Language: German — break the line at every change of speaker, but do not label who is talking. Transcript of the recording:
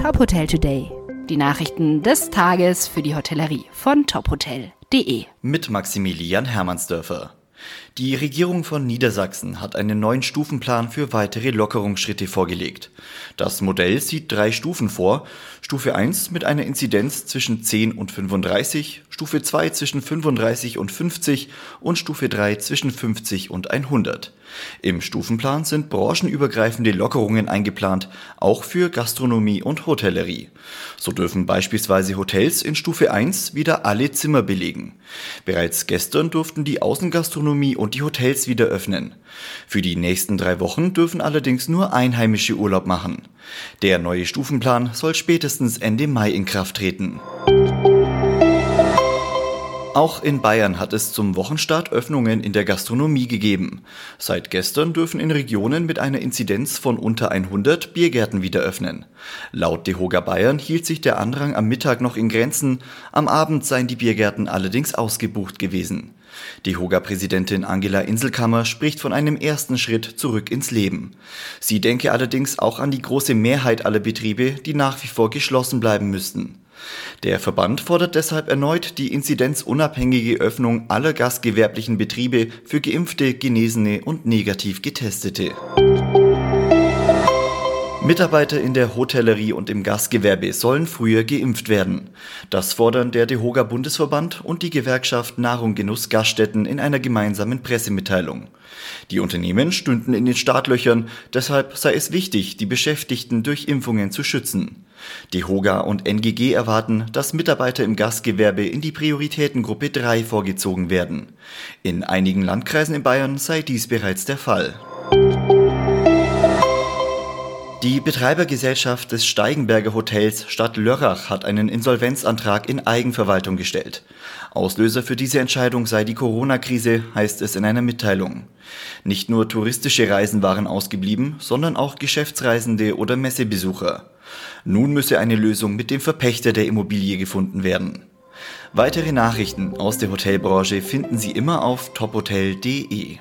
Top Hotel Today. Die Nachrichten des Tages für die Hotellerie von tophotel.de.
Mit Maximilian Hermannsdörfer. Die Regierung von Niedersachsen hat einen neuen Stufenplan für weitere Lockerungsschritte vorgelegt. Das Modell sieht drei Stufen vor. Stufe 1 mit einer Inzidenz zwischen 10 und 35, Stufe 2 zwischen 35 und 50 und Stufe 3 zwischen 50 und 100. Im Stufenplan sind branchenübergreifende Lockerungen eingeplant, auch für Gastronomie und Hotellerie. So dürfen beispielsweise Hotels in Stufe 1 wieder alle Zimmer belegen. Bereits gestern durften die Außengastronomie und die Hotels wieder öffnen. Für die nächsten drei Wochen dürfen allerdings nur Einheimische Urlaub machen. Der neue Stufenplan soll spätestens Ende Mai in Kraft treten. Auch in Bayern hat es zum Wochenstart Öffnungen in der Gastronomie gegeben. Seit gestern dürfen in Regionen mit einer Inzidenz von unter 100 Biergärten wieder öffnen. Laut DeHoga Bayern hielt sich der Andrang am Mittag noch in Grenzen, am Abend seien die Biergärten allerdings ausgebucht gewesen. DeHoga-Präsidentin Angela Inselkammer spricht von einem ersten Schritt zurück ins Leben. Sie denke allerdings auch an die große Mehrheit aller Betriebe, die nach wie vor geschlossen bleiben müssten. Der Verband fordert deshalb erneut die inzidenzunabhängige Öffnung aller gastgewerblichen Betriebe für Geimpfte, Genesene und negativ Getestete. Mitarbeiter in der Hotellerie und im Gastgewerbe sollen früher geimpft werden. Das fordern der DeHoga Bundesverband und die Gewerkschaft Nahrung Genuss Gaststätten in einer gemeinsamen Pressemitteilung. Die Unternehmen stünden in den Startlöchern, deshalb sei es wichtig, die Beschäftigten durch Impfungen zu schützen. DeHoga und NGG erwarten, dass Mitarbeiter im Gastgewerbe in die Prioritätengruppe 3 vorgezogen werden. In einigen Landkreisen in Bayern sei dies bereits der Fall. Die Betreibergesellschaft des Steigenberger Hotels Stadt Lörrach hat einen Insolvenzantrag in Eigenverwaltung gestellt. Auslöser für diese Entscheidung sei die Corona-Krise, heißt es in einer Mitteilung. Nicht nur touristische Reisen waren ausgeblieben, sondern auch Geschäftsreisende oder Messebesucher. Nun müsse eine Lösung mit dem Verpächter der Immobilie gefunden werden. Weitere Nachrichten aus der Hotelbranche finden Sie immer auf tophotel.de.